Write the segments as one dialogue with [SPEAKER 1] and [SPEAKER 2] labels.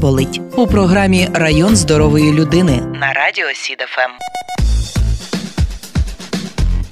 [SPEAKER 1] болить у програмі Район здорової людини на радіо СіТ FM.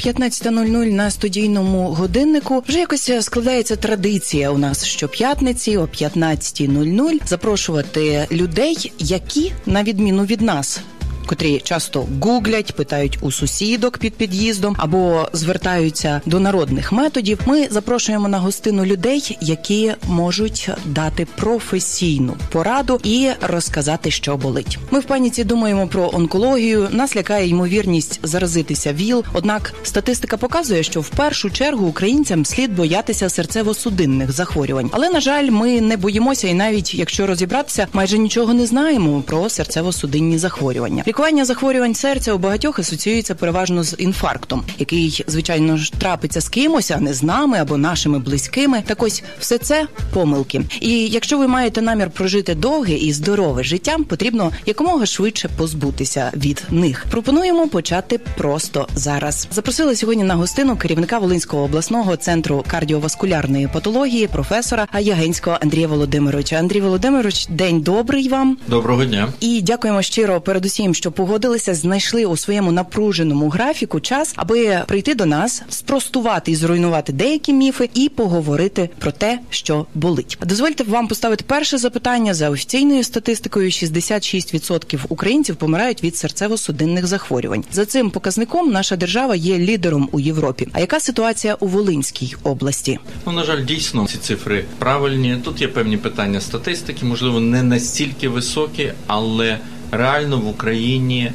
[SPEAKER 1] 15.00 на студійному годиннику вже якось складається традиція у нас щоп'ятниці о 15.00 запрошувати людей, які на відміну від нас котрі часто гуглять, питають у сусідок під під'їздом або звертаються до народних методів. Ми запрошуємо на гостину людей, які можуть дати професійну пораду і розказати, що болить. Ми в паніці думаємо про онкологію. Нас лякає ймовірність заразитися ВІЛ. Однак статистика показує, що в першу чергу українцям слід боятися серцево-судинних захворювань. Але на жаль, ми не боїмося, і навіть якщо розібратися, майже нічого не знаємо про серцево-судинні захворювання. Лікування захворювань серця у багатьох асоціюється переважно з інфарктом, який звичайно ж трапиться з кимось, а не з нами або нашими близькими. Так ось все це помилки. І якщо ви маєте намір прожити довге і здорове життя, потрібно якомога швидше позбутися від них. Пропонуємо почати просто зараз. Запросили сьогодні на гостину керівника Волинського обласного центру кардіоваскулярної патології, професора Аягенського Андрія Володимировича. Андрій Володимирович, день добрий вам.
[SPEAKER 2] Доброго дня
[SPEAKER 1] і дякуємо щиро, передусім, що погодилися, знайшли у своєму напруженому графіку час, аби прийти до нас, спростувати і зруйнувати деякі міфи і поговорити про те, що болить. Дозвольте вам поставити перше запитання за офіційною статистикою: 66% українців помирають від серцево-судинних захворювань. За цим показником наша держава є лідером у Європі. А яка ситуація у Волинській області?
[SPEAKER 2] Ну на жаль, дійсно ці цифри правильні. Тут є певні питання статистики, можливо, не настільки високі, але Реально в Україні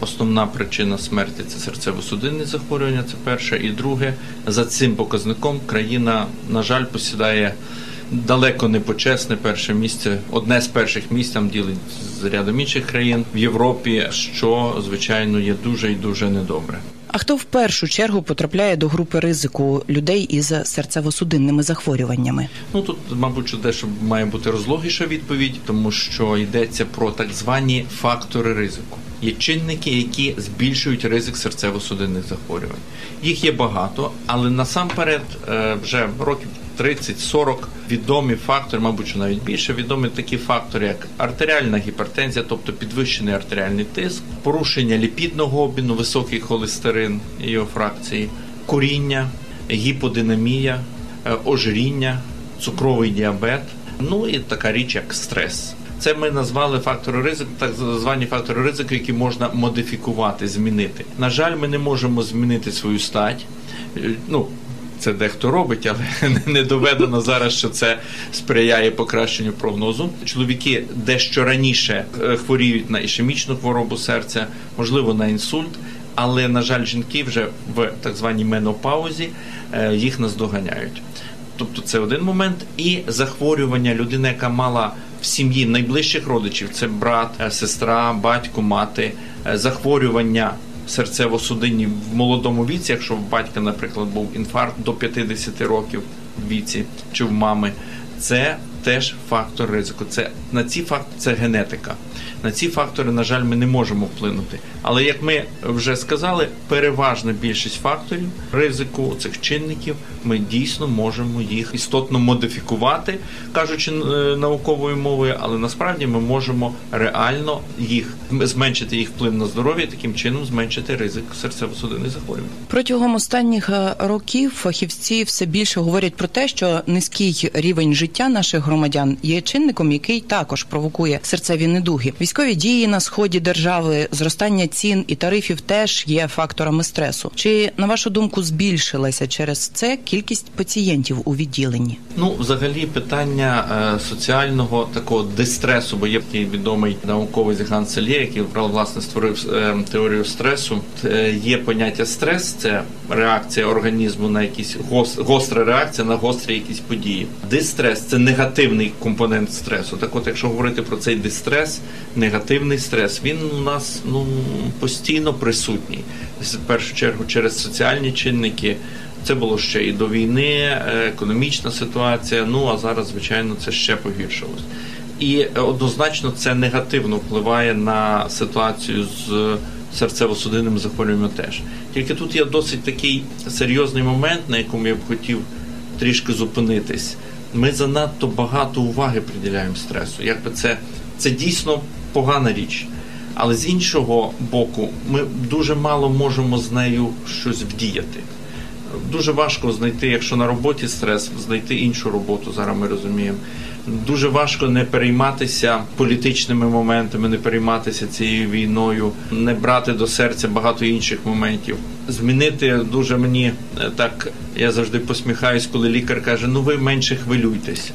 [SPEAKER 2] основна причина смерті це серцево-судинні захворювання. Це перше. І друге, за цим показником країна, на жаль, посідає далеко не почесне перше місце. Одне з перших місць там ділить з рядом інших країн в Європі, що звичайно є дуже і дуже недобре.
[SPEAKER 1] А хто в першу чергу потрапляє до групи ризику людей із серцево-судинними захворюваннями?
[SPEAKER 2] Ну тут, мабуть, дещо має бути розлогіша відповідь, тому що йдеться про так звані фактори ризику. Є чинники, які збільшують ризик серцево-судинних захворювань. Їх є багато, але насамперед е, вже років 30-40 відомі фактори, мабуть, що навіть більше відомі такі фактори, як артеріальна гіпертензія, тобто підвищений артеріальний тиск, порушення ліпідного обміну, високий холестерин і його фракції, куріння, гіподинамія, е, ожиріння, цукровий діабет, ну і така річ, як стрес. Це ми назвали фактори ризику, так звані фактори ризику, які можна модифікувати, змінити. На жаль, ми не можемо змінити свою стать. Е, ну, це дехто робить, але не доведено зараз, що це сприяє покращенню прогнозу. Чоловіки дещо раніше е, хворіють на ішемічну хворобу серця, можливо, на інсульт. Але на жаль, жінки вже в так званій менопаузі е, їх наздоганяють. Тобто, це один момент, і захворювання людини, яка мала в сім'ї найближчих родичів: це брат, е, сестра, батько, мати, захворювання серцево-судинні в молодому віці, якщо в батька, наприклад, був інфаркт до 50 років в віці чи в мами, це теж фактор ризику. Це на ці факти це генетика. На ці фактори, на жаль, ми не можемо вплинути. Але як ми вже сказали, переважна більшість факторів ризику цих чинників ми дійсно можемо їх істотно модифікувати, кажучи е, науковою мовою, але насправді ми можемо реально їх зменшити їх вплив на здоров'я, таким чином зменшити ризик серцево-судинних захворювань.
[SPEAKER 1] Протягом останніх е, років фахівці все більше говорять про те, що низький рівень життя наших громадян є чинником, який також провокує серцеві недуги. Військові дії на сході держави, зростання цін і тарифів теж є факторами стресу. Чи на вашу думку збільшилася через це кількість пацієнтів у відділенні?
[SPEAKER 2] Ну, взагалі, питання е, соціального такого дистресу, бо є такий відомий науковий Зіган Селє, який власне створив е, теорію стресу. Е, є поняття стрес, це реакція організму на якісь гостра реакція на гострі якісь події. Дистрес це негатив позитивний компонент стресу. Так, от, якщо говорити про цей дистрес, негативний стрес, він у нас ну постійно присутній. В першу чергу через соціальні чинники. Це було ще і до війни, е, економічна ситуація. Ну а зараз, звичайно, це ще погіршилось. І однозначно це негативно впливає на ситуацію з серцево-судинним захворюванням теж. Тільки тут є досить такий серйозний момент, на якому я б хотів трішки зупинитись. Ми занадто багато уваги приділяємо стресу. Якби це, це дійсно погана річ. Але з іншого боку, ми дуже мало можемо з нею щось вдіяти. Дуже важко знайти, якщо на роботі стрес, знайти іншу роботу. Зараз ми розуміємо. Дуже важко не перейматися політичними моментами, не перейматися цією війною, не брати до серця багато інших моментів. Змінити дуже мені е, так. Я завжди посміхаюсь, коли лікар каже: Ну ви менше хвилюйтесь.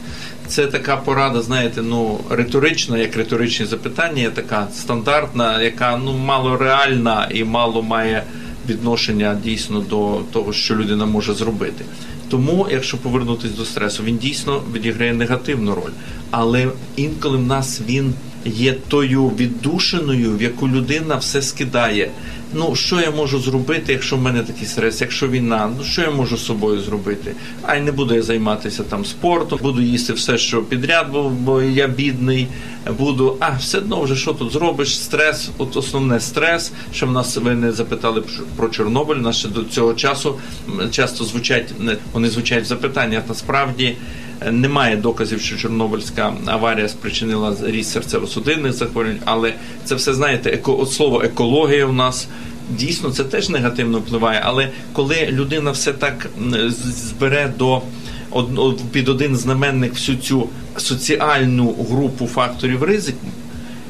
[SPEAKER 2] Це така порада, знаєте, ну риторична, як риторичні запитання, така стандартна, яка ну мало реальна і мало має відношення дійсно до того, що людина може зробити. Тому, якщо повернутися до стресу, він дійсно відіграє негативну роль. Але інколи в нас він є тою віддушиною, в яку людина все скидає. Ну, що я можу зробити, якщо в мене такий стрес, якщо війна, ну що я можу з собою зробити? А й не буду я займатися там спортом, буду їсти все, що підряд, бо, бо я бідний. Буду, а все одно вже що тут зробиш? Стрес, от основне стрес. Що в нас ви не запитали про Чорнобиль. У нас ще до цього часу часто звучать вони звучать в запитаннях. Насправді немає доказів, що Чорнобильська аварія спричинила ріст серцево-судинних захворювань, але це все знаєте, еко от слово екологія у нас. Дійсно, це теж негативно впливає, але коли людина все так збере до під один знаменник всю цю соціальну групу факторів ризику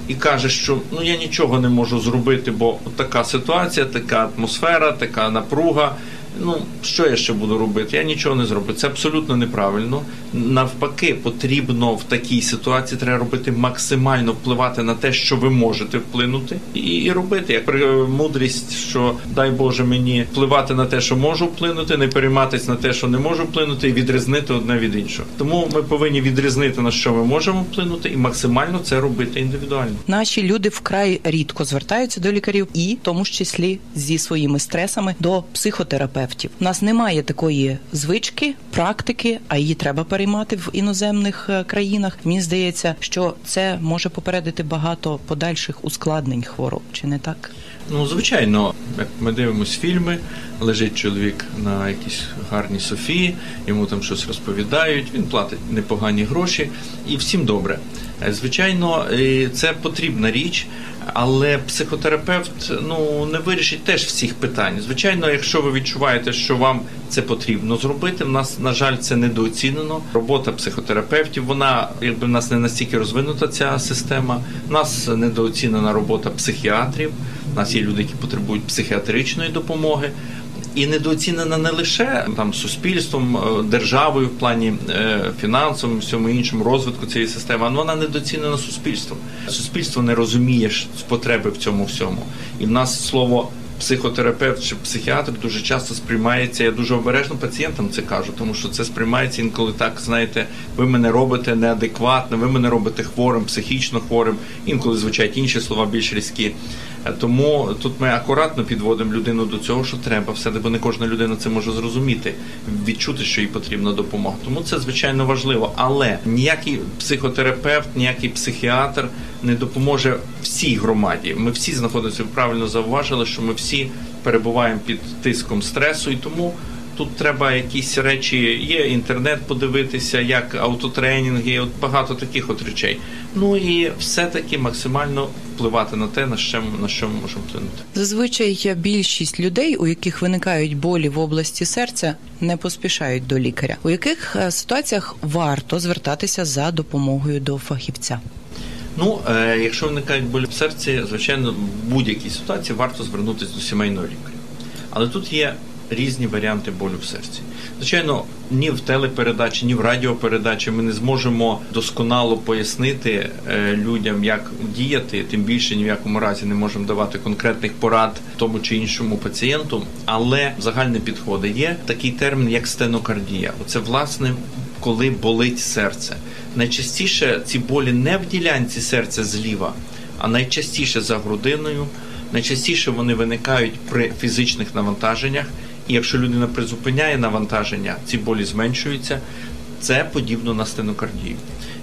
[SPEAKER 2] і каже, що ну я нічого не можу зробити, бо така ситуація, така атмосфера, така напруга ну що я ще буду робити? Я нічого не зроблю. Це абсолютно неправильно. Навпаки, потрібно в такій ситуації треба робити максимально впливати на те, що ви можете вплинути, і, і робити як мудрість, що дай Боже мені впливати на те, що можу вплинути, не перейматися на те, що не можу вплинути, і відрізнити одне від іншого. Тому ми повинні відрізнити на що ми можемо вплинути, і максимально це робити індивідуально.
[SPEAKER 1] Наші люди вкрай рідко звертаються до лікарів, і в тому числі зі своїми стресами до психотерапевтів терапевтів. У нас немає такої звички, практики, а її треба переймати в іноземних е, країнах. Мені здається, що це може попередити багато подальших ускладнень хвороб, чи не так?
[SPEAKER 2] Ну, звичайно, як ми дивимося фільми, лежить чоловік на якійсь гарній Софії, йому там щось розповідають, він платить непогані гроші, і всім добре. Е, звичайно, це потрібна річ, але психотерапевт ну не вирішить теж всіх питань. Звичайно, якщо ви відчуваєте, що вам це потрібно зробити, в нас на жаль це недооцінено. Робота психотерапевтів, вона якби в нас не настільки розвинута ця система. У нас недооцінена робота психіатрів. Нас є люди, які потребують психіатричної допомоги і недооцінена не лише там суспільством, е, державою в плані е, фінансовому, всьому іншому розвитку цієї системи, а вона недооцінена суспільством. Суспільство не розуміє потреби в цьому всьому, і в нас слово. Психотерапевт чи психіатр дуже часто сприймається. Я дуже обережно пацієнтам це кажу, тому що це сприймається інколи так. Знаєте, ви мене робите неадекватно, ви мене робите хворим, психічно хворим. Інколи звучать інші слова більш різкі. Тому тут ми акуратно підводимо людину до цього, що треба все, бо не кожна людина це може зрозуміти, відчути, що їй потрібна допомога. Тому це звичайно важливо. Але ніякий психотерапевт, ніякий психіатр не допоможе всій громаді. Ми всі знаходимося, правильно зауважили, що ми всі перебуваємо під тиском стресу і тому. Тут треба якісь речі, є інтернет подивитися, як автотренінги, от багато таких от речей. Ну і все-таки максимально впливати на те, на що на що ми можемо вплинути.
[SPEAKER 1] Зазвичай більшість людей, у яких виникають болі в області серця, не поспішають до лікаря. У яких е, ситуаціях варто звертатися за допомогою до фахівця?
[SPEAKER 2] Ну, е, якщо виникають болі в серці, звичайно, в будь-якій ситуації варто звернутися до сімейного лікаря. Але тут є різні варіанти болю в серці. Звичайно, ні в телепередачі, ні в радіопередачі ми не зможемо досконало пояснити е, людям, як діяти, тим більше ні в якому разі не можемо давати конкретних порад тому чи іншому пацієнту. Але загальні підходи є такий термін, як стенокардія. Оце власне коли болить серце. Найчастіше ці болі не в ділянці серця зліва, а найчастіше за грудиною. Найчастіше вони виникають при фізичних навантаженнях, і якщо людина призупиняє навантаження, ці болі зменшуються. Це подібно на стенокардію.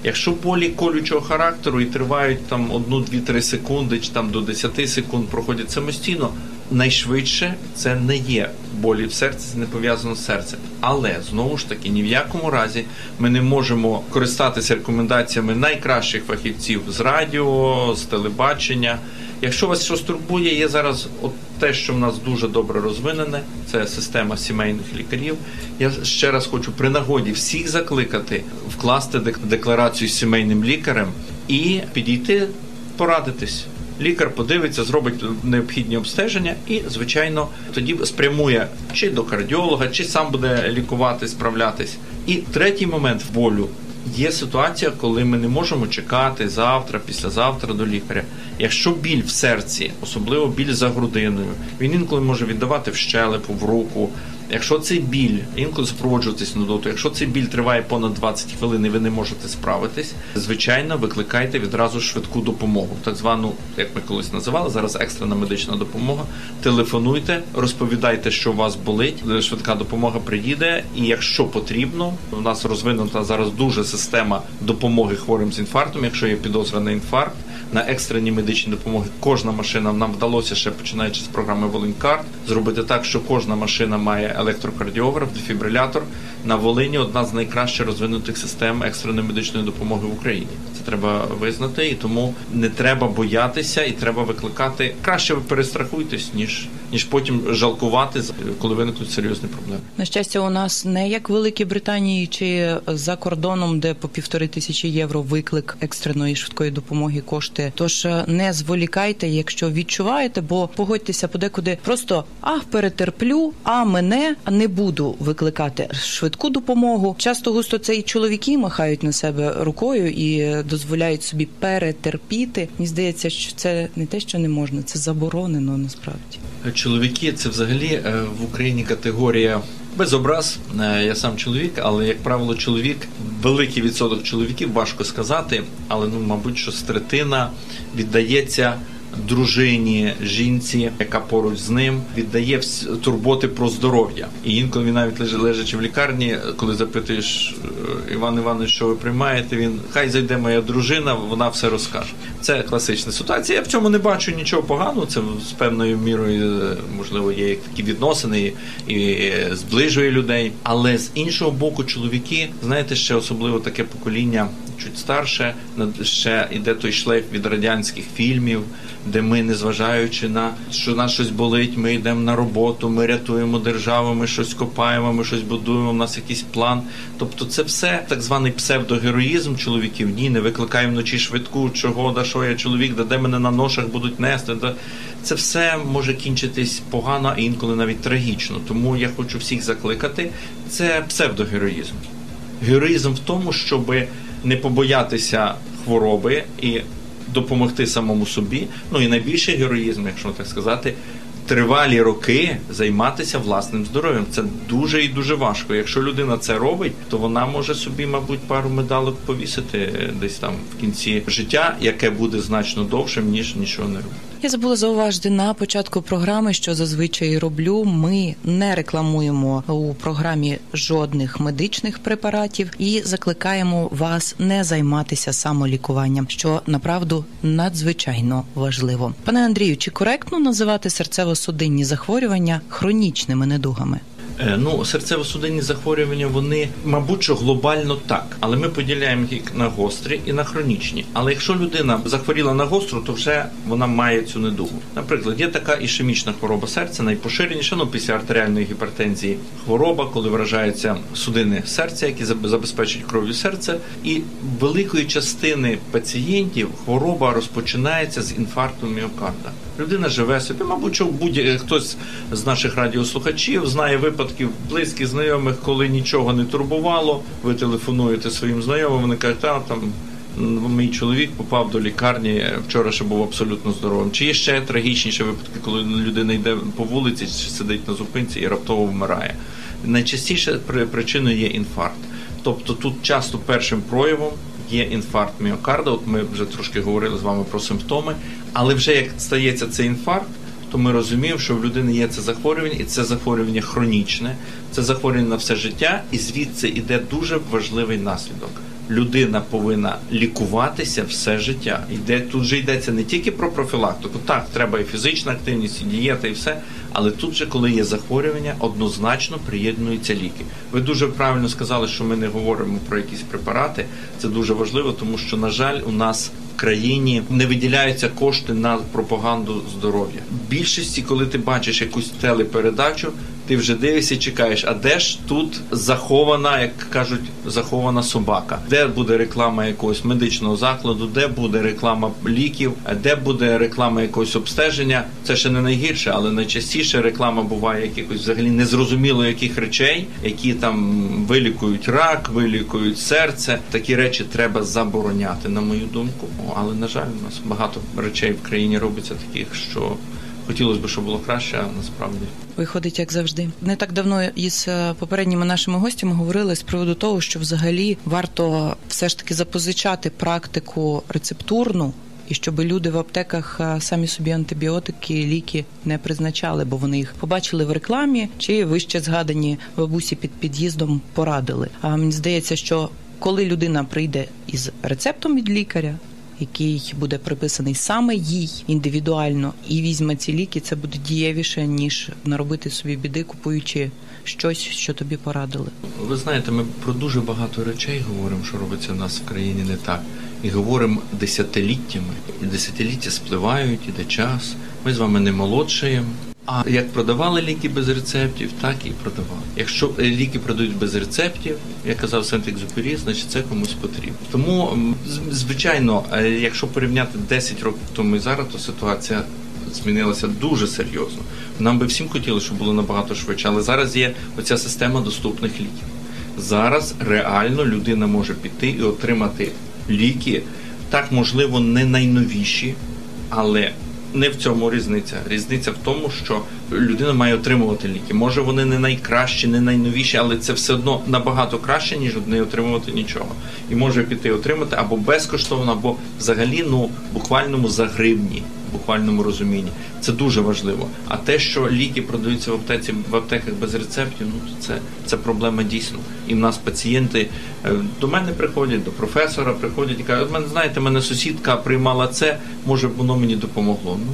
[SPEAKER 2] Якщо болі колючого характеру і тривають там 1-2-3 секунди, чи там до 10 секунд проходять самостійно, найшвидше це не є болі в серці, це не пов'язано з серцем. Але знову ж таки, ні в якому разі ми не можемо користатися рекомендаціями найкращих фахівців з радіо, з телебачення. Якщо вас щось турбує, є зараз от те, що в нас дуже добре розвинене, це система сімейних лікарів. Я ще раз хочу при нагоді всіх закликати вкласти декларацію сімейним лікарем і підійти порадитись. Лікар подивиться, зробить необхідні обстеження і, звичайно, тоді спрямує чи до кардіолога, чи сам буде лікувати, справлятись. І третій момент болю є ситуація, коли ми не можемо чекати завтра, післязавтра до лікаря. Якщо біль в серці, особливо біль за грудиною, він інколи може віддавати в щелепу, в руку. Якщо цей біль інколи супроводжуватись нудоту, якщо цей біль триває понад 20 хвилин і ви не можете справитись, звичайно, викликайте відразу швидку допомогу, так звану, як ми колись називали, зараз екстрена медична допомога. Телефонуйте, розповідайте, що у вас болить. Швидка допомога приїде, і якщо потрібно, у нас розвинута зараз дуже система допомоги хворим з інфарктом. Якщо є підозра на інфаркт, на екстрені медичні допомоги. Кожна машина нам вдалося ще починаючи з програми Волинькарт, зробити так, що кожна машина має електрокардіограф, дефібрилятор. На Волині одна з найкраще розвинутих систем екстреної медичної допомоги в Україні. Треба визнати, і тому не треба боятися, і треба викликати. Краще ви перестрахуйтесь, ніж ніж потім жалкувати, коли виникнуть серйозні проблеми.
[SPEAKER 1] На щастя, у нас не як в Великій Британії чи за кордоном, де по півтори тисячі євро виклик екстреної швидкої допомоги коштує. Тож е, не зволікайте, якщо відчуваєте, бо погодьтеся подекуди, просто ах, перетерплю, а мене не буду викликати швидку допомогу. Часто густо це і чоловіки махають на себе рукою і дозволяють собі перетерпіти. Мені здається, що це не те, що не можна, це заборонено насправді.
[SPEAKER 2] Чоловіки це взагалі е, в Україні категорія. Без образ, е, я сам чоловік, але як правило, чоловік, великий відсоток чоловіків, важко сказати, але ну, мабуть, що третина віддається дружині, жінці, яка поруч з ним віддає турботи про здоров'я. І інколи він навіть лежачи в лікарні, коли запитуєш «Е, Іван Іванович, що ви приймаєте, він хай зайде моя дружина, вона все розкаже. Це класична ситуація. Я в цьому не бачу нічого поганого. Це з певною мірою е, можливо є такі відносини і зближує людей. Але з іншого боку, чоловіки, знаєте, ще особливо таке покоління чуть старше, ще йде той шлейф від радянських фільмів, де ми, незважаючи на що нас щось болить, ми йдемо на роботу, ми рятуємо державу, ми щось копаємо, ми щось будуємо. У нас якийсь план. Тобто, це все так званий псевдогероїзм чоловіків. Ні, не викликаємо вночі швидку, чого да що я чоловік, да де мене на ношах будуть нести. Да. Це все може кінчитись погано, а інколи навіть трагічно. Тому я хочу всіх закликати. Це псевдогероїзм. Героїзм в тому, щоби не побоятися хвороби і допомогти самому собі. Ну і найбільший героїзм, якщо так сказати, тривалі роки займатися власним здоров'ям. Це дуже і дуже важко. Якщо людина це робить, то вона може собі, мабуть, пару медалок повісити десь там в кінці життя, яке буде значно довшим ніж нічого не робити.
[SPEAKER 1] Я забула зауважити на початку програми, що зазвичай роблю. Ми не рекламуємо у програмі жодних медичних препаратів і закликаємо вас не займатися самолікуванням, що направду надзвичайно важливо. Пане Андрію, чи коректно називати серцево-судинні захворювання хронічними недугами?
[SPEAKER 2] Е, ну, серцево-судинні захворювання, вони, мабуть, що глобально так, але ми поділяємо їх на гострі і на хронічні. Але якщо людина захворіла на гостру, то вже вона має цю недугу. Наприклад, є така ішемічна хвороба серця, найпоширеніша, ну після артеріальної гіпертензії хвороба, коли вражаються судини серця, які забезпечують кров'ю серця, і великої частини пацієнтів хвороба розпочинається з інфаркту міокарда. Людина живе собі, мабуть, що будь хтось з наших радіослухачів знає випадків близьких знайомих, коли нічого не турбувало. Ви телефонуєте своїм знайомим, вони кажуть, а там. Мій чоловік попав до лікарні вчора, ще був абсолютно здоровим. Чи є ще трагічніші випадки, коли людина йде по вулиці, чи сидить на зупинці і раптово вмирає? Найчастіше причиною є інфаркт. Тобто тут часто першим проявом є інфаркт міокарда. От ми вже трошки говорили з вами про симптоми, але вже як стається цей інфаркт, то ми розуміємо, що в людини є це захворювання, і це захворювання хронічне, це захворювання на все життя, і звідси йде дуже важливий наслідок. Людина повинна лікуватися все життя. Йде тут же йдеться не тільки про профілактику. Так, треба і фізична активність, і дієта, і все. Але тут же, коли є захворювання, однозначно приєднуються ліки. Ви дуже правильно сказали, що ми не говоримо про якісь препарати. Це дуже важливо, тому що, на жаль, у нас в країні не виділяються кошти на пропаганду здоров'я. В Більшості, коли ти бачиш якусь телепередачу, ти вже дивишся і чекаєш, а де ж тут захована, як кажуть, захована собака? Де буде реклама якогось медичного закладу, де буде реклама ліків, де буде реклама якогось обстеження? Це ще не найгірше, але найчастіше реклама буває якихось взагалі незрозуміло яких речей, які там вилікують рак, вилікують серце. Такі речі треба забороняти, на мою думку. Але на жаль, у нас багато речей в країні робиться таких, що хотілося б, щоб було краще, насправді
[SPEAKER 1] виходить як завжди. Не так давно із е, попередніми нашими гостями говорили з приводу того, що взагалі варто все ж таки запозичати практику рецептурну. І щоб люди в аптеках е, самі собі антибіотики, ліки не призначали, бо вони їх побачили в рекламі, чи вище згадані бабусі під під'їздом порадили. А мені здається, що коли людина прийде із рецептом від лікаря, який буде приписаний саме їй індивідуально, і візьме ці ліки, це буде дієвіше ніж наробити собі біди, купуючи щось, що тобі порадили.
[SPEAKER 2] Ви знаєте, ми про дуже багато речей говоримо, що робиться в нас в країні не так, і говоримо десятиліттями. І десятиліття спливають, іде час. Ми з вами не молодшаємо. А як продавали ліки без рецептів, так і продавали. Якщо е, ліки продають без рецептів, як казав Сент-Екзюпері, значить це комусь потрібно. Тому звичайно, е, якщо порівняти 10 років тому і зараз, то ситуація змінилася дуже серйозно. Нам би всім хотілося, щоб було набагато швидше, але зараз є оця система доступних ліків. Зараз реально людина може піти і отримати ліки, так можливо, не найновіші, але не в цьому різниця. Різниця в тому, що людина має отримувати ліки. Може вони не найкращі, не найновіші, але це все одно набагато краще, ніж не отримувати нічого. І може піти отримати або безкоштовно, або взагалі ну буквальному за гривні буквальному розумінні. Це дуже важливо. А те, що ліки продаються в аптеці в аптеках без рецептів, ну це це проблема дійсно. І в нас пацієнти е, до мене приходять, до професора приходять і кажуть, мене знаєте, мене сусідка приймала це, може воно мені допомогло. Ну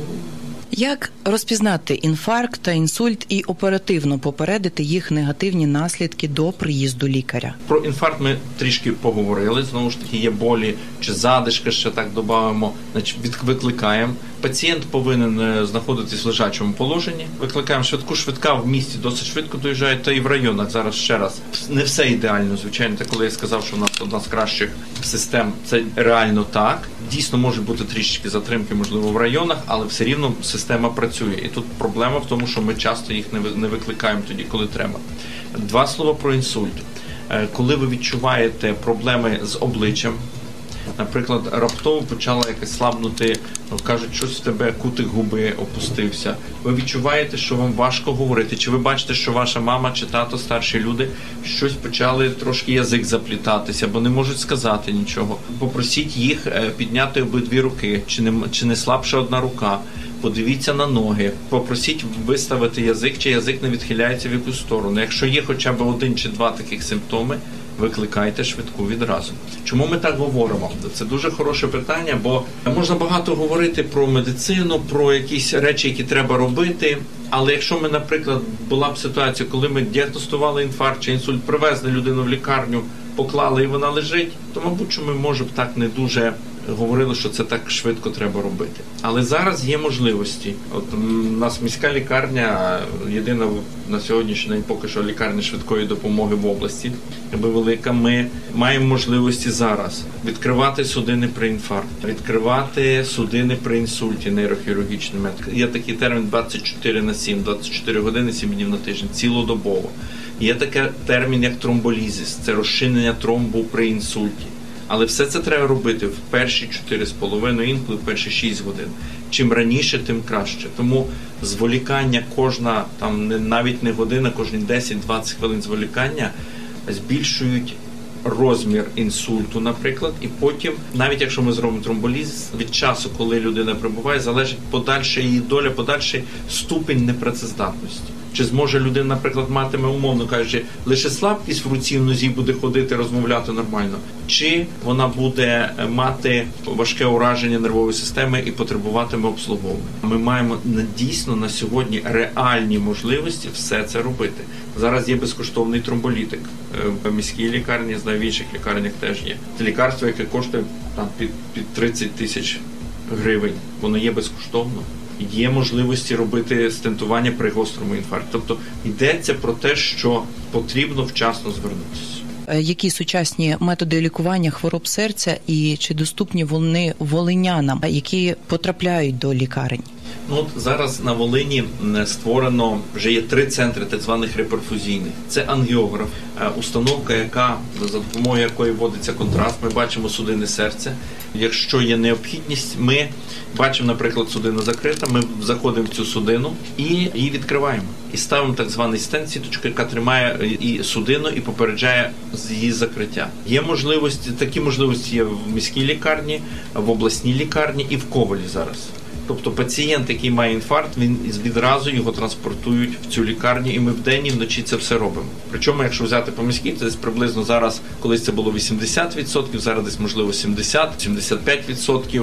[SPEAKER 1] як розпізнати інфаркт та інсульт і оперативно попередити їх негативні наслідки до приїзду лікаря?
[SPEAKER 2] Про інфаркт ми трішки поговорили. Знову ж таки, є болі чи задишки, ще так додамо, значить викликаємо. Пацієнт повинен е, знаходитись в лежачому положенні. Викликаємо швидку, швидка в місті досить швидко доїжджає, та і в районах зараз ще раз не все ідеально. Звичайно, та коли я сказав, що в нас одна з кращих систем, це реально так. Дійсно може бути трішечки затримки, можливо, в районах, але все рівно система працює. І тут проблема в тому, що ми часто їх не викликаємо тоді, коли треба. Два слова про інсульт. Е, коли ви відчуваєте проблеми з обличчям, наприклад, раптово почала якось слабнути, кажуть, щось в тебе кутик губи опустився. Ви відчуваєте, що вам важко говорити? Чи ви бачите, що ваша мама чи тато, старші люди щось почали трошки язик заплітатися, бо не можуть сказати нічого? Попросіть їх е, підняти обидві руки, чи не чи не слабша одна рука. Подивіться на ноги, попросіть виставити язик, чи язик не відхиляється в якусь сторону. Якщо є хоча б один чи два таких симптоми, викликайте швидку відразу. Чому ми так говоримо? Це дуже хороше питання, бо можна багато говорити про медицину, про якісь речі, які треба робити. Але якщо ми, наприклад, була б ситуація, коли ми діагностували інфаркт чи інсульт, привезли людину в лікарню, поклали і вона лежить, то мабуть, що ми можемо так не дуже говорили, що це так швидко треба робити. Але зараз є можливості. От у нас міська лікарня, єдина на сьогоднішній день поки що лікарня швидкої допомоги в області, якби велика. Ми маємо можливості зараз відкривати судини при інфаркті, відкривати судини при інсульті, нейрохірургічний метод. Є такий термін 24 на 7, 24 години, 7 днів на тиждень, цілодобово. Є такий термін, як тромболізис, це розчинення тромбу при інсульті. Але все це треба робити в перші 4,5, інколи в перші 6 годин. Чим раніше, тим краще. Тому зволікання кожна, там не навіть не година, кожні 10-20 хвилин зволікання збільшують розмір інсульту, наприклад, і потім, навіть якщо ми зробимо тромболіз, від часу, коли людина прибуває, залежить подальша її доля, подальший ступінь непрацездатності. Чи зможе людина, наприклад, матиме, умовно кажучи, лише слабкість в руці в нозі буде ходити, розмовляти нормально, чи вона буде мати важке ураження нервової системи і потребуватиме обслуговування? Ми маємо дійсно на сьогодні реальні можливості все це робити. Зараз є безкоштовний тромболітик е, в міській лікарні, знаю, в інших лікарнях теж є. Це лікарство, яке коштує там під під 30 тисяч гривень. Воно є безкоштовно є можливості робити стентування при гострому інфаркті. Тобто йдеться про те, що потрібно вчасно звернутися.
[SPEAKER 1] Е, які сучасні методи лікування хвороб серця і чи доступні вони волинянам, які потрапляють до лікарень?
[SPEAKER 2] Ну от зараз на Волині створено вже є три центри так званих реперфузійних. Це ангіограф, е, установка, яка за допомогою якої вводиться контраст. Ми бачимо судини серця. Якщо є необхідність, ми бачимо, наприклад, судина закрита. Ми заходимо в цю судину і її відкриваємо. І ставимо так званий стенд сіточка, яка тримає і судину, і попереджає з її закриття. Є можливості, такі можливості є в міській лікарні, в обласній лікарні і в ковалі зараз. Тобто пацієнт, який має інфаркт, він відразу його транспортують в цю лікарню, і ми вдень і вночі це все робимо. Причому, якщо взяти по міській, то десь приблизно зараз, колись це було 80%, зараз десь можливо 70-75%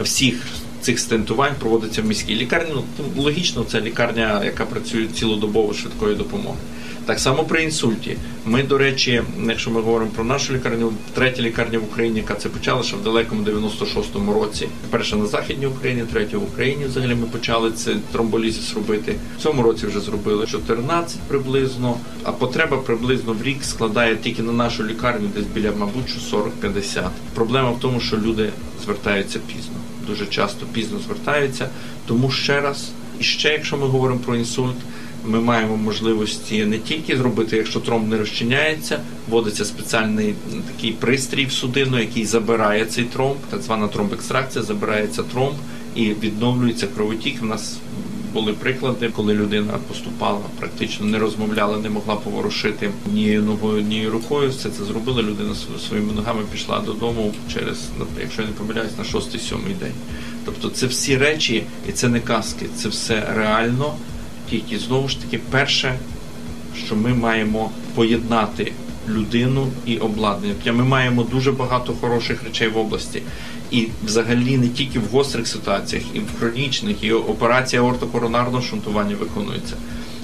[SPEAKER 2] всіх цих стентувань проводиться в міській лікарні. Ну логічно, це лікарня, яка працює цілодобово швидкої допомоги. Так само при інсульті. Ми, до речі, якщо ми говоримо про нашу лікарню, третя лікарня в Україні, яка це почала ще в далекому 96-му році. Перша на західній Україні, третя в Україні. Взагалі ми почали це тромболізис робити. В цьому році вже зробили 14 приблизно. А потреба приблизно в рік складає тільки на нашу лікарню, десь біля, мабуть, 40-50. Проблема в тому, що люди звертаються пізно. Дуже часто пізно звертаються. Тому ще раз, і ще, якщо ми говоримо про інсульт ми маємо можливості не тільки зробити, якщо тромб не розчиняється, вводиться спеціальний такий пристрій в судину, який забирає цей тромб, так звана тромбекстракція, забирається тромб і відновлюється кровотік. У нас були приклади, коли людина поступала, практично не розмовляла, не могла поворушити ні ногою, ні рукою. Все це зробила. Людина своїми ногами пішла додому через, якщо я не помиляюсь, на шостий-сьомий день. Тобто це всі речі, і це не казки, це все реально тільки знову ж таки, перше, що ми маємо поєднати людину і обладнання. Тобто ми маємо дуже багато хороших речей в області. І взагалі не тільки в гострих ситуаціях, і в хронічних, і операція ортокоронарного шунтування виконується.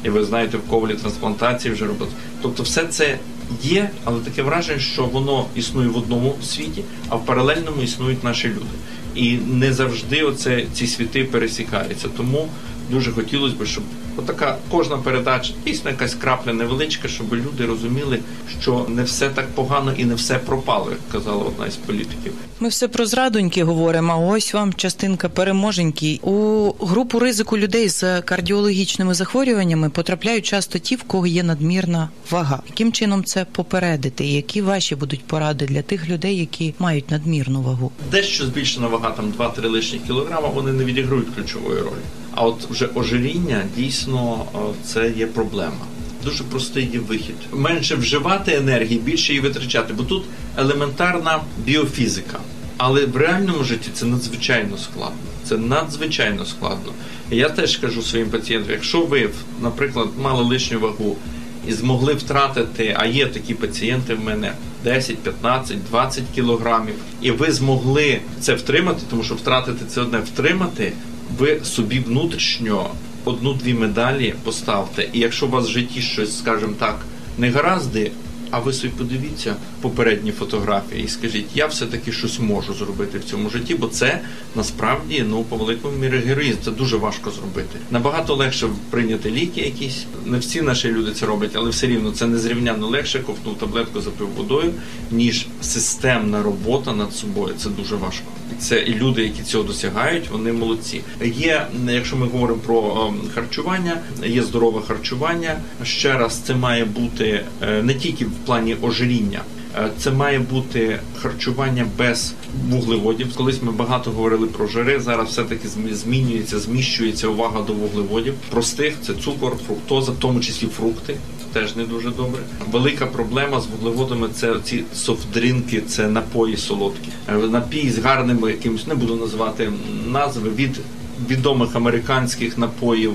[SPEAKER 2] І ви знаєте, в ковалі трансплантації вже робить. Тобто, все це є, але таке враження, що воно існує в одному світі, а в паралельному існують наші люди. І не завжди оце ці світи пересікаються. Тому дуже хотілося б, щоб Отака кожна передача дійсно якась крапля невеличка, щоб люди розуміли, що не все так погано і не все пропало, як казала одна із політиків.
[SPEAKER 1] Ми все про зрадоньки говоримо. а Ось вам частинка переможеньки. У групу ризику людей з кардіологічними захворюваннями потрапляють часто ті, в кого є надмірна вага. Яким чином це попередити? Які ваші будуть поради для тих людей, які мають надмірну вагу?
[SPEAKER 2] Дещо збільшена вага там 2-3 лишніх кілограма. Вони не відіграють ключової ролі. А от вже ожиріння дійсно це є проблема. Дуже простий є вихід. Менше вживати енергії, більше її витрачати, бо тут елементарна біофізика. Але в реальному житті це надзвичайно складно. Це надзвичайно складно. Я теж кажу своїм пацієнтам: якщо ви, наприклад, мали лишню вагу і змогли втратити, а є такі пацієнти в мене 10, 15, 20 кілограмів, і ви змогли це втримати, тому що втратити це одне втримати ви собі внутрішньо одну-дві медалі поставте. І якщо у вас в житті щось, скажімо так, не гаразди, а ви собі подивіться попередні фотографії і скажіть, я все-таки щось можу зробити в цьому житті, бо це насправді ну по великому мірі героїзм. Це дуже важко зробити. Набагато легше прийняти ліки, якісь не всі наші люди це роблять, але все рівно це незрівняно легше, ковтнув таблетку, запив водою, ніж системна робота над собою. Це дуже важко. Це і люди, які цього досягають, вони молодці. Є, якщо ми говоримо про ем, харчування, є здорове харчування. Ще раз це має бути е, не тільки в плані ожиріння. Е, це має бути харчування без вуглеводів. Колись ми багато говорили про жири. Зараз все таки змінюється, зміщується увага до вуглеводів. Простих це цукор, фруктоза, в тому числі фрукти. Теж не дуже добре. Велика проблема з вуглеводами це ці софтдрінки, це напої солодкі. Е, Напій з гарними якимось, не буду називати назви від відомих американських напоїв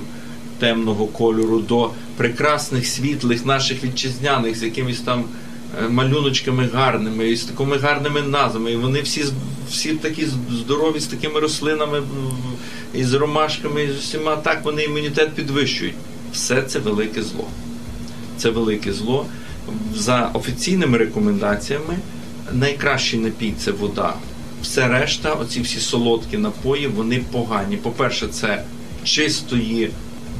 [SPEAKER 2] темного кольору до прекрасних світлих наших вітчизняних з якимись там е, малюночками гарними і з такими гарними назвами. І вони всі всі такі здорові з такими рослинами і з ромашками, і з усіма так вони імунітет підвищують. Все це велике зло. Це велике зло. За офіційними рекомендаціями найкращий напій це вода. Все решта, оці всі солодкі напої, вони погані. По-перше, це чистої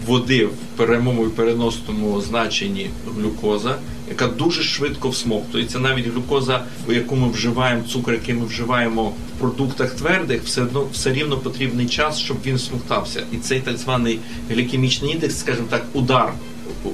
[SPEAKER 2] води в прямому і переносному значенні глюкоза, яка дуже швидко всмоктується. Навіть глюкоза, яку ми вживаємо, цукор, який ми вживаємо в продуктах твердих, все одно все рівно потрібний час, щоб він всмоктався. І цей так званий глікемічний індекс, скажімо так, удар,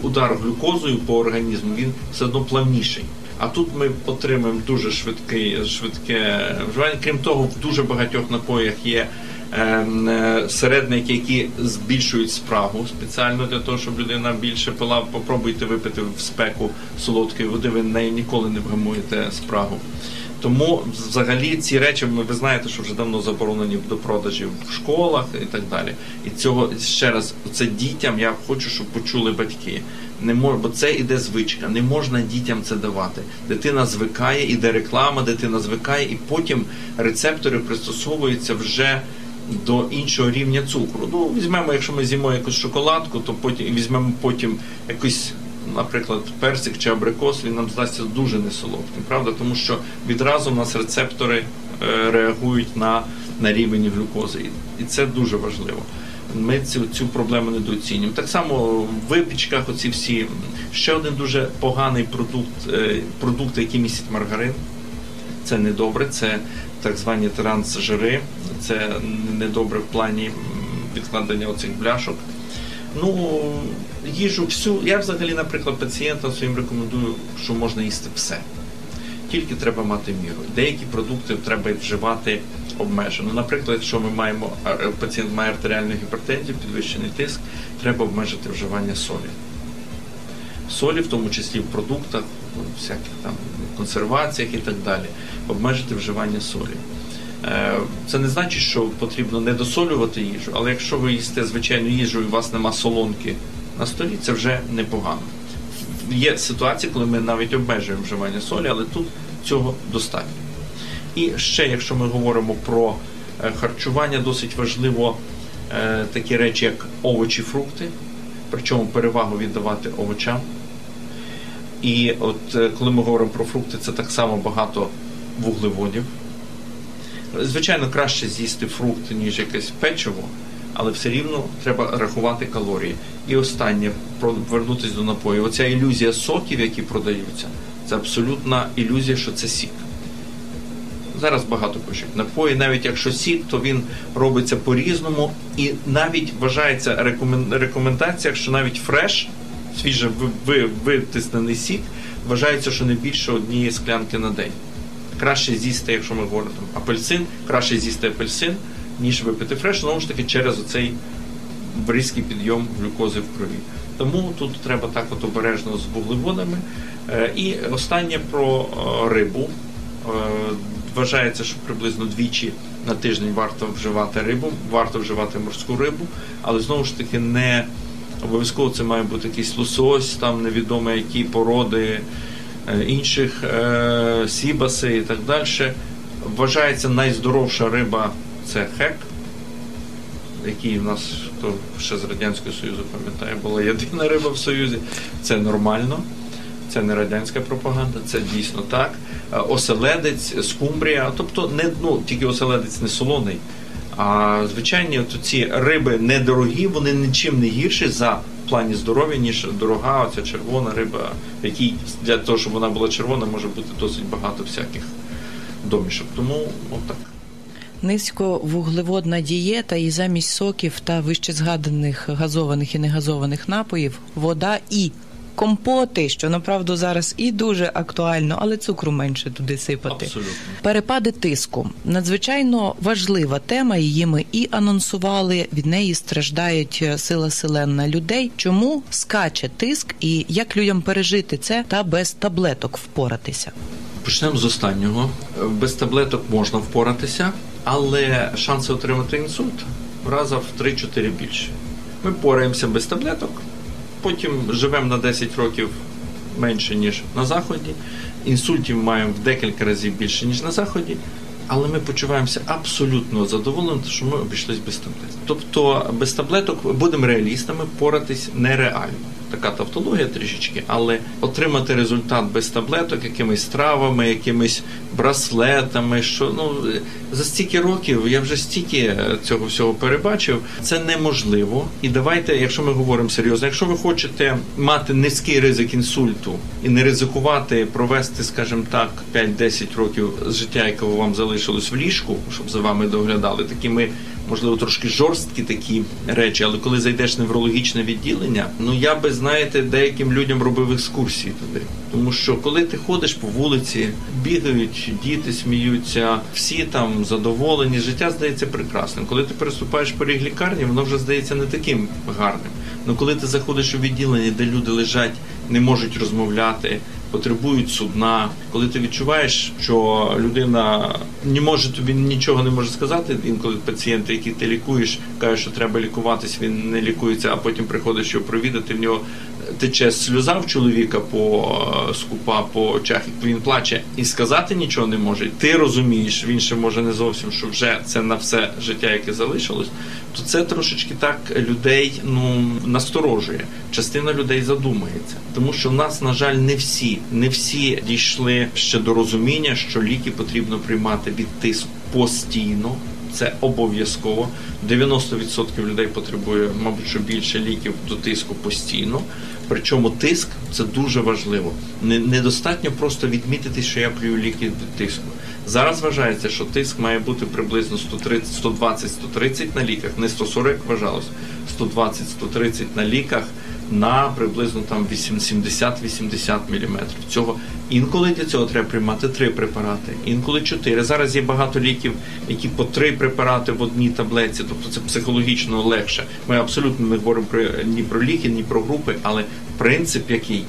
[SPEAKER 2] удар глюкозою по організму, він все одно плавніший. А тут ми отримаємо дуже швидке, швидке вживання. Крім того, в дуже багатьох напоях є ем, е, середники, які збільшують спрагу спеціально для того, щоб людина більше пила. Попробуйте випити в спеку солодкої води, ви нею ніколи не вгамуєте спрагу. Тому взагалі ці речі ми ви знаєте, що вже давно заборонені до продажів в школах і так далі. І цього ще раз, це дітям я хочу, щоб почули батьки. Не мож, бо це іде звичка. Не можна дітям це давати. Дитина звикає, іде реклама, дитина звикає, і потім рецептори пристосовуються вже до іншого рівня цукру. Ну, візьмемо, якщо ми з'їмо якусь шоколадку, то потім візьмемо потім якийсь, наприклад, персик чи абрикос, він нам здасться дуже несолодким, правда? Тому що відразу в нас рецептори е, реагують на, на рівень глюкози. І- це дуже важливо. Ми цю, цю проблему недооцінюємо. Так само в випічках оці всі. Ще один дуже поганий продукт, е, продукти, які містять маргарин. Це недобре, це так звані трансжири, це недобре в плані відкладення оцих бляшок. Ну, їжу всю. Я взагалі, наприклад, пацієнтам своїм рекомендую, що можна їсти все. Тільки треба мати міру. Деякі продукти треба вживати обмежено. Наприклад, якщо ми маємо пацієнт має артеріальну гіпертензію, підвищений тиск, треба обмежити вживання солі. Солі, в тому числі в продуктах, всяких там консерваціях і так далі. Обмежити вживання солі. Е, Це не значить, що потрібно не досолювати їжу, але якщо ви їсте звичайну їжу і у вас нема солонки на столі, це вже непогано. Є ситуації, коли ми навіть обмежуємо вживання солі, але тут цього достатньо. І ще, якщо ми говоримо про е, харчування, досить важливо е, такі речі, як овочі, фрукти, причому перевагу віддавати овочам. І от коли ми говоримо про фрукти, це так само багато вуглеводів. Звичайно, краще з'їсти фрукт, ніж якесь печиво, але все рівно треба рахувати калорії. І останнє, повернутися до напоїв. Оця ілюзія соків, які продаються, це абсолютна ілюзія, що це сік. Зараз багато пишуть напої, навіть якщо сік, то він робиться по-різному, і навіть вважається рекомен- рекомендаціях, що навіть фреш, свіже ви- ви- витиснений сік, вважається, що не більше однієї склянки на день. Краще з'їсти, якщо ми говоримо там, апельсин, краще з'їсти апельсин, ніж випити фреш, знову ж таки, через оцей різкий підйом глюкози в крові. Тому тут треба так от обережно з вуглеводами. Е, І останнє про е, рибу. Е, Вважається, що приблизно двічі на тиждень варто вживати рибу, варто вживати морську рибу, але знову ж таки не обов'язково це має бути якийсь лосось, там невідомо які породи інших е, сібаси і так далі. Вважається найздоровша риба це хек, який в нас хто ще з Радянського Союзу пам'ятає, була єдина риба в Союзі. Це нормально. Це не радянська пропаганда, це дійсно так. Е, Оселедець, скумбрія, тобто не ну тільки оселедець не солоний. А звичайні от ці риби недорогі, вони нічим не гірші за плані здоров'я, ніж дорога, оця червона риба, якій для того, щоб вона була червона, може бути досить багато всяких домішок. Тому отак.
[SPEAKER 1] Низьковуглеводна дієта і замість соків та вище згаданих газованих і негазованих напоїв вода і компоти, що направду зараз і дуже актуально, але цукру менше туди сипати.
[SPEAKER 2] Абсолютно.
[SPEAKER 1] Перепади тиску надзвичайно важлива тема. Її ми і анонсували. Від неї страждають е, сила селенна людей. Чому скаче тиск і як людям пережити це та без таблеток впоратися?
[SPEAKER 2] Почнемо з останнього. Без таблеток можна впоратися, але шанси отримати інсульт в раза в 3-4 більше. Ми впораємося без таблеток, потім живемо на 10 років менше, ніж на Заході. Інсультів маємо в декілька разів більше, ніж на Заході. Але ми почуваємося абсолютно задоволені, що ми обійшлися без таблеток. Тобто без таблеток будемо реалістами, поратись нереально. Така тавтологія трішечки, але отримати результат без таблеток, якимись травами, якимись браслетами. Що ну за стільки років я вже стільки цього всього перебачив. Це неможливо. І давайте, якщо ми говоримо серйозно, якщо ви хочете мати низький ризик інсульту і не ризикувати провести, скажімо так, 5-10 років з життя, якого вам залишилось в ліжку, щоб за вами доглядали, такими можливо, трошки жорсткі такі речі, але коли зайдеш в неврологічне відділення, ну я би знаєте, деяким людям робив екскурсії туди. Тому що коли ти ходиш по вулиці, бігають діти, сміються, всі там задоволені, життя здається прекрасним. Коли ти переступаєш поріг лікарні, воно вже здається не таким гарним. Ну коли ти заходиш у відділення, де люди лежать, не можуть розмовляти потребують судна. Коли ти відчуваєш, що людина не може тобі нічого не може сказати, інколи пацієнти, які ти лікуєш, кажуть, що треба лікуватись, він не лікується, а потім приходиш його провідати. В нього тече сльоза в чоловіка по е, скупа по очах, він плаче і сказати нічого не може. Ти розумієш, він ще може не зовсім, що вже це на все життя, яке залишилось. То це трошечки так людей ну насторожує. Частина людей задумається, тому що в нас, на жаль, не всі, не всі дійшли ще до розуміння, що ліки потрібно приймати від тиску постійно. Це обов'язково. 90% людей потребує, мабуть, що більше ліків до тиску постійно. Причому тиск це дуже важливо. Недостатньо просто відмітити, що я плюю ліки тиску. Зараз вважається, що тиск має бути приблизно 120-130 на ліках, не 140 як вважалось, 120-130 на ліках на приблизно там 70-80 мм. Цього інколи для цього треба приймати три препарати, інколи чотири. Зараз є багато ліків, які по три препарати в одній таблетці, тобто це психологічно легше. Ми абсолютно не говоримо про ні про ліки, ні про групи, але принцип який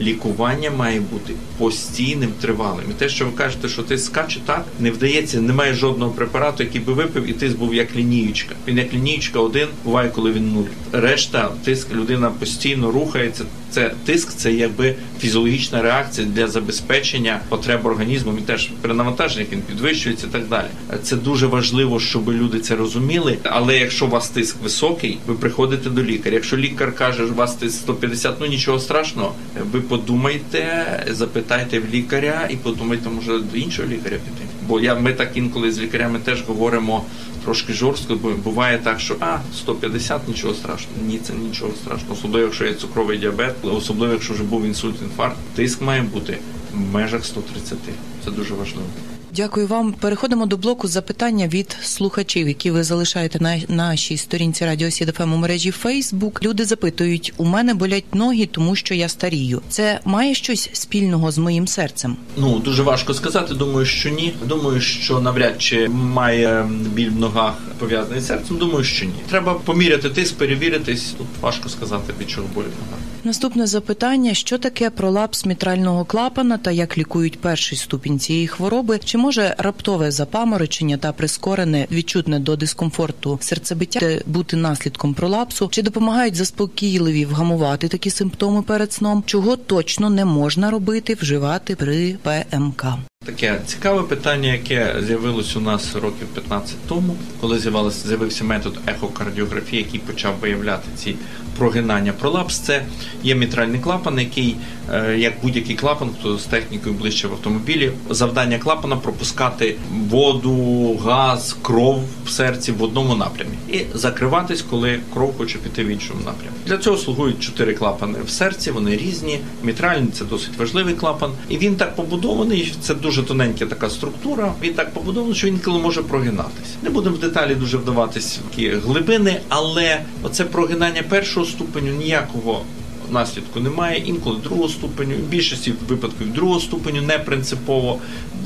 [SPEAKER 2] лікування має бути постійним, тривалим. І те, що ви кажете, що ти скаче так, не вдається, немає жодного препарату, який би випив, і тиск був як лінієчка. Він як лінієчка один, буває, коли він нуль. Решта тиск людина постійно рухається. Це тиск, це якби фізіологічна реакція для забезпечення потреб організму. Він теж при навантаженнях він підвищується і так далі. Це дуже важливо, щоб люди це розуміли. Але якщо у вас тиск високий, ви приходите до лікаря. Якщо лікар каже, що у вас тиск 150, ну нічого страшного. Ви подумайте, запитайте в лікаря і подумайте, може до іншого лікаря піти. Бо я ми так інколи з лікарями теж говоримо трошки жорстко, бо буває так, що а 150 нічого страшного. Ні, це нічого страшного. Особливо, якщо є цукровий діабет, особливо якщо вже був інсульт, інфаркт, тиск має бути в межах 130. Це дуже важливо.
[SPEAKER 1] Дякую вам. Переходимо до блоку запитання від слухачів, які ви залишаєте на нашій сторінці Радіо Сідафем у мережі Фейсбук. Люди запитують: у мене болять ноги, тому що я старію. Це має щось спільного з моїм серцем?
[SPEAKER 2] Ну дуже важко сказати. Думаю, що ні. Думаю, що навряд чи має біль в ногах пов'язаний з серцем. Думаю, що ні. Треба поміряти тиск, перевіритись. Тут важко сказати, від чого болить нога.
[SPEAKER 1] Наступне запитання: що таке пролапс мітрального клапана та як лікують перший ступінь цієї хвороби? Чи може раптове запаморочення та прискорене відчутне до дискомфорту серцебиття бути наслідком пролапсу? Чи допомагають заспокійливі вгамувати такі симптоми перед сном? Чого точно не можна робити, вживати при ПМК?
[SPEAKER 2] Таке цікаве питання, яке з'явилось у нас років 15 тому, коли з'явився метод ехокардіографії, який почав виявляти ці прогинання. Пролапс це є мітральний клапан, який, е, як будь-який клапан, хто з технікою ближче в автомобілі, завдання клапана пропускати воду, газ, кров в серці в одному напрямі і закриватись, коли кров хоче піти в іншому напрямі. Для цього слугують чотири клапани в серці. Вони різні. Мітральний це досить важливий клапан, і він так побудований. Це дуже тоненька така структура. Він так побудований, що інколи може прогинатись. Не будемо в деталі дуже вдаватись в такі глибини, але оце прогинання першого ступеню ніякого наслідку немає, інколи другого ступеню, в більшості випадків другого ступеню не принципово.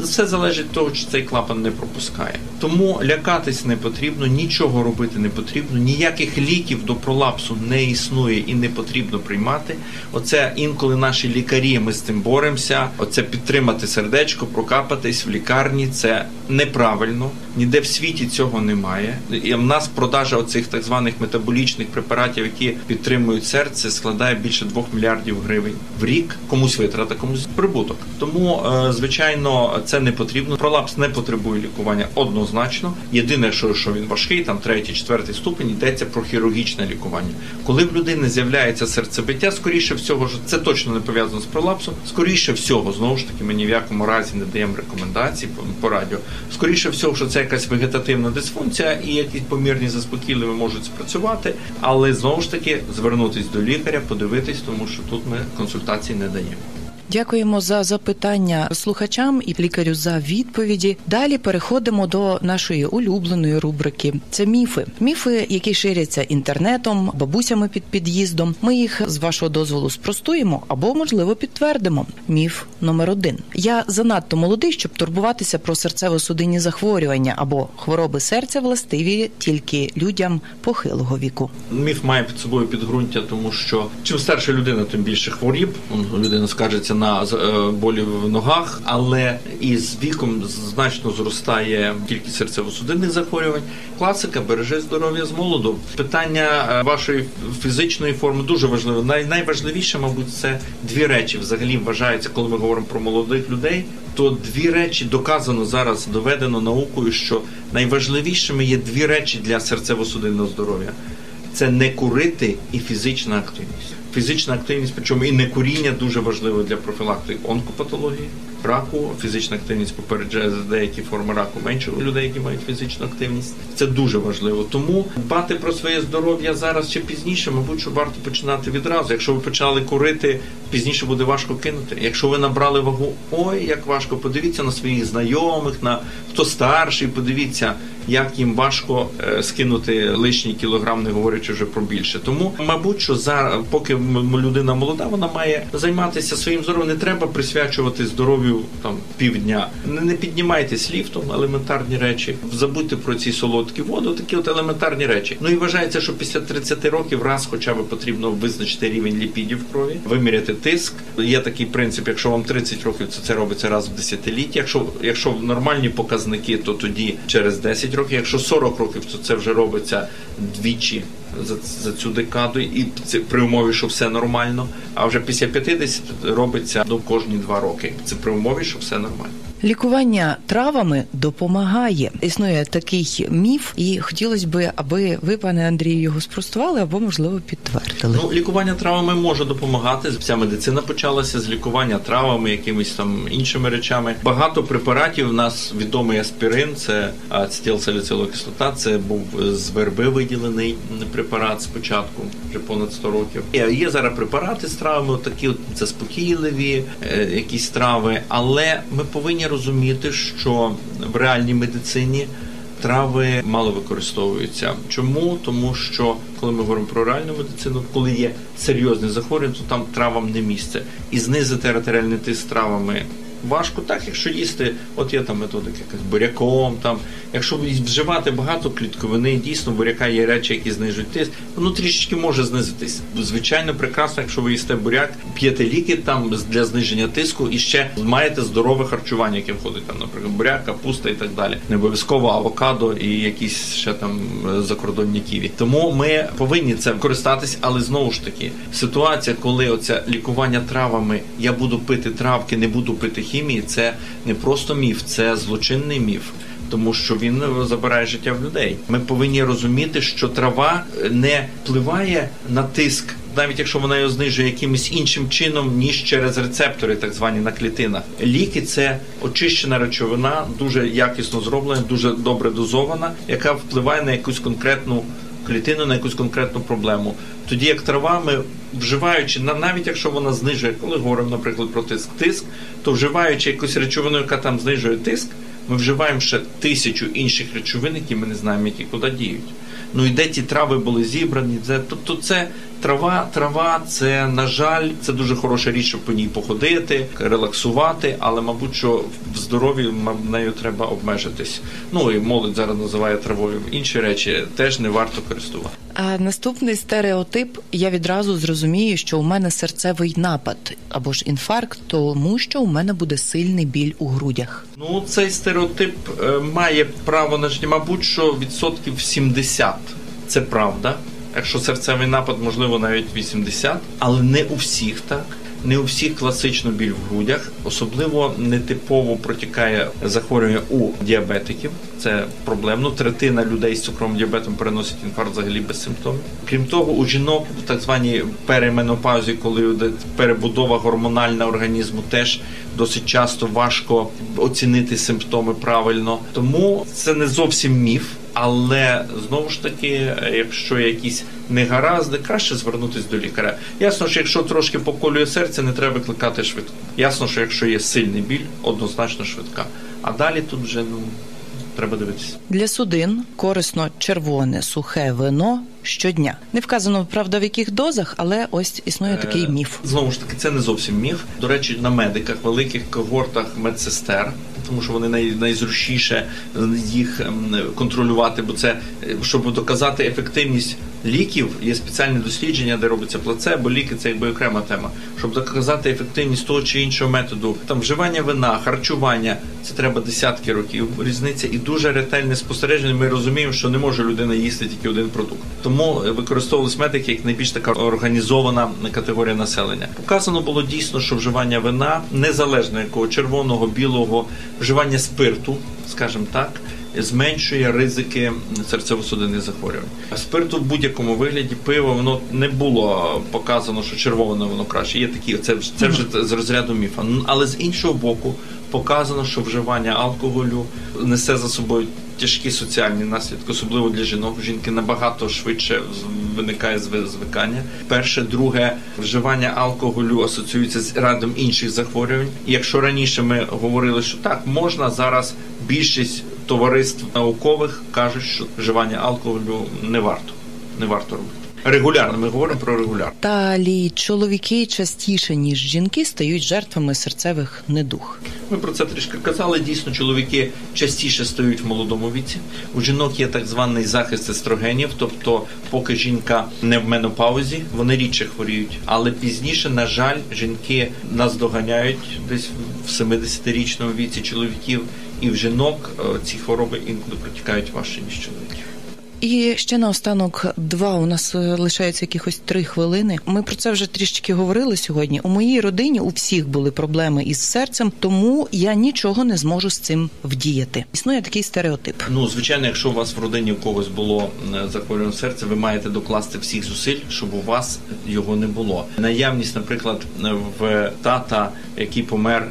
[SPEAKER 2] Все залежить від того, чи цей клапан не пропускає. Тому лякатись не потрібно, нічого робити не потрібно, ніяких ліків до пролапсу не існує і не потрібно приймати. Оце інколи наші лікарі ми з цим боремося. Оце підтримати сердечко, прокапатись в лікарні. Це неправильно. Ніде в світі цього немає. І в нас продажа оцих так званих метаболічних препаратів, які підтримують серце, складає більше 2 мільярдів гривень в рік. Комусь витрата, комусь прибуток. Тому, е, звичайно, це не потрібно. Пролапс не потребує лікування однозначно. Єдине, що що він важкий, там третій, четвертий ступень, йдеться про хірургічне лікування. Коли в людини з'являється серцебиття, скоріше всього, це точно не пов'язано з пролапсом. Скоріше всього, знову ж таки, ми ні в якому разі не даємо рекомендацій по радіо. Скоріше всього, що це якась вегетативна дисфункція і якісь помірні заспокійливі можуть спрацювати, але знову ж таки звернутись до лікаря, подивитись, тому що тут ми консультації не даємо.
[SPEAKER 1] Дякуємо за запитання слухачам і лікарю за відповіді. Далі переходимо до нашої улюбленої рубрики. Це міфи. Міфи, які ширяться інтернетом, бабусями під під'їздом. Ми їх з вашого дозволу спростуємо або, можливо, підтвердимо. Міф номер один: я занадто молодий, щоб турбуватися про серцево-судинні захворювання або хвороби серця властиві тільки людям похилого віку.
[SPEAKER 2] Міф має під собою підґрунтя, тому що чим старша людина, тим більше хворіб. Людина скажеться на е, болі в ногах, але і з віком значно зростає кількість серцево-судинних захворювань. Класика береже здоров'я з молоду. Питання е, вашої фізичної форми дуже важливе. Най найважливіше, мабуть, це дві речі. Взагалі вважається, коли ми говоримо про молодих людей. То дві речі доказано зараз доведено наукою, що найважливішими є дві речі для серцево-судинного здоров'я: це не курити і фізична активність фізична активність, причому і не куріння дуже важливо для профілактики онкопатології, раку. Фізична активність попереджає за деякі форми раку менше у людей, які мають фізичну активність. Це дуже важливо. Тому дбати про своє здоров'я зараз чи пізніше, мабуть, що варто починати відразу. Якщо ви почали курити, пізніше буде важко кинути. Якщо ви набрали вагу, ой, як важко, подивіться на своїх знайомих, на хто старший, подивіться як їм важко е, скинути лишній кілограм, не говорячи вже про більше. Тому, мабуть, що за поки людина молода, вона має займатися своїм здоров'ям. Не треба присвячувати здоров'ю там півдня. Не, піднімайтесь ліфтом, елементарні речі. Забудьте про ці солодкі води, такі от елементарні речі. Ну і вважається, що після 30 років раз, хоча б потрібно визначити рівень ліпідів в крові, виміряти тиск. Є такий принцип, якщо вам 30 років, то це робиться раз в десятиліття. Якщо якщо нормальні показники, то тоді через 10 років. Якщо 40 років, то це вже робиться двічі за за цю декаду, і це при умові, що все нормально. А вже після 50 робиться до кожні два роки. Це при умові, що все нормально.
[SPEAKER 1] Лікування травами допомагає. Існує такий міф, і хотілося б, аби ви, пане Андрію, його спростували або, можливо, підтвердили.
[SPEAKER 2] Ну, лікування травами може допомагати. Вся медицина почалася з лікування травами, якимись там іншими речами. Багато препаратів у нас відомий аспірин, це ацетилсаліцилова кислота. Це був з верби виділений препарат спочатку, вже понад 100 років. Є зараз препарати з травами, такі от заспокійливі, е, якісь трави, але ми повинні розуміти, що в реальній медицині трави мало використовуються. Чому? Тому що коли ми говоримо про реальну медицину, коли є серйозне захворювання, то там травам не місце. І знизити артеріальний тиск травами важко так, якщо їсти, от є там методики, якась буряком, там, якщо вживати багато клітковини, дійсно буряка є речі, які знижують тиск, воно трішечки може знизитись. Звичайно, прекрасно, якщо ви їсте буряк, п'єте ліки там для зниження тиску і ще маєте здорове харчування, яке входить там, наприклад, буряк, капуста і так далі. Не обов'язково авокадо і якісь ще там е, закордонні ківі. Тому ми повинні це користатись, але знову ж таки ситуація, коли оце лікування травами, я буду пити травки, не буду пити хімії це не просто міф, це злочинний міф. Тому що він забирає життя в людей. Ми повинні розуміти, що трава не впливає на тиск, навіть якщо вона його знижує якимось іншим чином, ніж через рецептори, так звані на клітинах. Ліки це очищена речовина, дуже якісно зроблена, дуже добре дозована, яка впливає на якусь конкретну клітину, на якусь конкретну проблему. Тоді як трава, ми вживаючи навіть якщо вона знижує, коли говоримо, наприклад, про тиск, тиск, то вживаючи якусь речовину, яка там знижує тиск, ми вживаємо ще тисячу інших речовин, які ми не знаємо, які куди діють. Ну і де ті трави були зібрані? Це тобто, це трава, трава, це на жаль, це дуже хороша річ, щоб по ній походити, релаксувати, але мабуть, що в здоров'ї нею треба обмежитись. Ну і молодь зараз називає травою інші речі, теж не варто користувати.
[SPEAKER 1] А наступний стереотип я відразу зрозумію, що у мене серцевий напад або ж інфаркт, тому що у мене буде сильний біль у грудях.
[SPEAKER 2] Ну цей стереотип е, має право на життя, мабуть, що відсотків 70 це правда. Якщо серцевий напад, можливо, навіть 80, але не у всіх так. Не у всіх класично біль в грудях, особливо нетипово протікає захворювання у діабетиків. Це проблемно. Третина людей з цукровим діабетом переносить інфаркт взагалі без симптомів. Крім того, у жінок в так званій переменопаузі, коли перебудова гормональна організму, теж досить часто важко оцінити симптоми правильно. Тому це не зовсім міф. Але знову ж таки, якщо якісь негаразди, краще звернутися до лікаря. Ясно, що якщо трошки поколює серце, не треба викликати швидко. Ясно, що якщо є сильний біль, однозначно швидка. А далі тут вже ну треба дивитися.
[SPEAKER 1] Для судин корисно червоне сухе вино щодня. Не вказано правда в яких дозах, але ось існує такий е, міф.
[SPEAKER 2] Знову ж таки, це не зовсім міф. До речі, на медиках, великих когортах медсестер тому що вони най, найзручніше їх ем, контролювати, бо це щоб доказати ефективність ліків, є спеціальне дослідження, де робиться плацебо, ліки це якби окрема тема. Щоб доказати ефективність того чи іншого методу, там вживання вина, харчування це треба десятки років. Різниця і дуже ретельне спостереження. Ми розуміємо, що не може людина їсти тільки один продукт. Тому використовувалися медики як найбільш така організована категорія населення. Показано було дійсно, що вживання вина незалежно якого червоного, білого, вживання спирту, скажімо так зменшує ризики серцево-судинних захворювань. Спирту в будь-якому вигляді пиво воно не було показано, що червоне воно краще. Є такі, це це вже з розряду міфа. Але з іншого боку, показано, що вживання алкоголю несе за собою. Тяжкі соціальні наслідки, особливо для жінок. Жінки набагато швидше виникає звикання. Перше, друге, вживання алкоголю асоціюється з радом інших захворювань. Якщо раніше ми говорили, що так можна зараз більшість товариств наукових кажуть, що вживання алкоголю не варто, не варто робити. Регулярно ми говоримо про регулярно.
[SPEAKER 1] Далі чоловіки частіше ніж жінки стають жертвами серцевих недуг.
[SPEAKER 2] Ми про це трішки казали. Дійсно, чоловіки частіше стають в молодому віці. У жінок є так званий захист естрогенів, тобто, поки жінка не в менопаузі, вони рідше хворіють. Але пізніше, на жаль, жінки нас доганяють десь в 70-річному віці чоловіків, і в жінок е, ці хвороби інколи протікають важче ніж чоловіків.
[SPEAKER 1] І ще наостанок два. У нас е, лишається якихось три хвилини. Ми про це вже трішки говорили сьогодні. У моїй родині у всіх були проблеми із серцем, тому я нічого не зможу з цим вдіяти. Існує такий стереотип.
[SPEAKER 2] Ну звичайно, якщо у вас в родині у когось було захворювання серця, ви маєте докласти всіх зусиль, щоб у вас його не було. Наявність, наприклад, в тата, який помер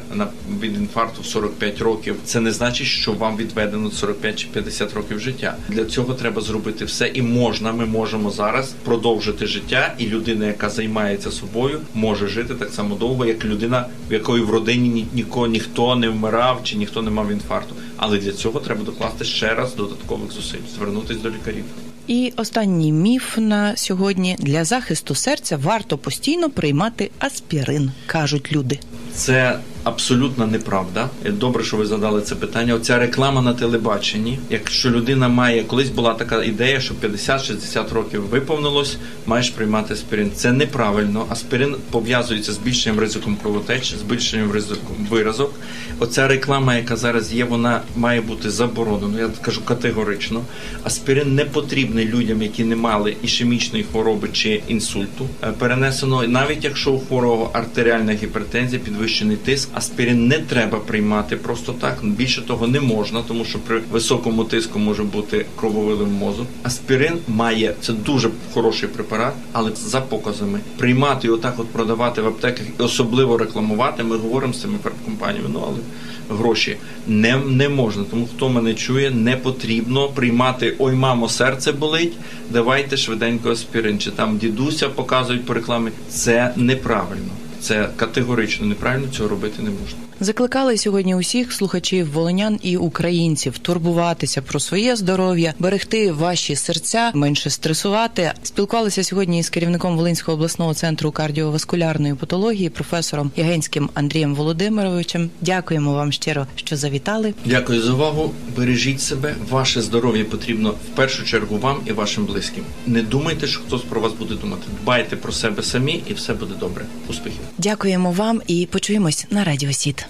[SPEAKER 2] від інфаркту в 45 років, це не значить, що вам відведено 45 чи 50 років життя. Для цього треба зробити зробити все, і можна. Ми можемо зараз продовжити життя, і людина, яка займається собою, може жити так само довго, як людина, в якої в родині нікого ніхто не вмирав чи ніхто не мав інфаркту. Але для цього треба докласти ще раз додаткових зусиль, звернутися до лікарів.
[SPEAKER 1] І останній міф на сьогодні для захисту серця варто постійно приймати аспірин, кажуть люди.
[SPEAKER 2] Це абсолютна неправда. Добре, що ви задали це питання. Оця реклама на телебаченні. Якщо людина має колись була така ідея, що 50-60 років виповнилось, маєш приймати аспірин. Це неправильно. Аспірин пов'язується з збільшенням ризиком кровотеч, збільшенням ризиком виразок. Оця реклама, яка зараз є, вона має бути заборонена. Я кажу категорично. Аспірин не потрібний людям, які не мали ішемічної хвороби чи інсульту. Е, перенесено навіть якщо у хворого артеріальна гіпертензія, підвищений тиск аспірин не треба приймати просто так. Більше того не можна, тому що при високому тиску може бути крововилив мозок. Аспірин має це дуже хороший препарат, але за показами приймати і отак, от продавати в аптеках і особливо рекламувати. Ми говоримо з цими компаніями, ну але. Гроші не не можна, тому хто мене чує, не потрібно приймати ой, мамо, серце болить. Давайте швиденько аспірин. Чи там дідуся показують по рекламі. Це неправильно. Це категорично неправильно цього робити не можна.
[SPEAKER 1] Закликали сьогодні усіх слухачів волинян і українців турбуватися про своє здоров'я, берегти ваші серця, менше стресувати. Спілкувалися сьогодні із керівником Волинського обласного центру кардіоваскулярної патології, професором Ягенським Андрієм Володимировичем. Дякуємо вам щиро, що завітали.
[SPEAKER 2] Дякую за увагу. Бережіть себе. Ваше здоров'я потрібно в першу чергу вам і вашим близьким. Не думайте, що хтось про вас буде думати. Дбайте про себе самі, і все буде добре. Успіхів.
[SPEAKER 1] Дякуємо вам і почуємось на Радіо СіТ.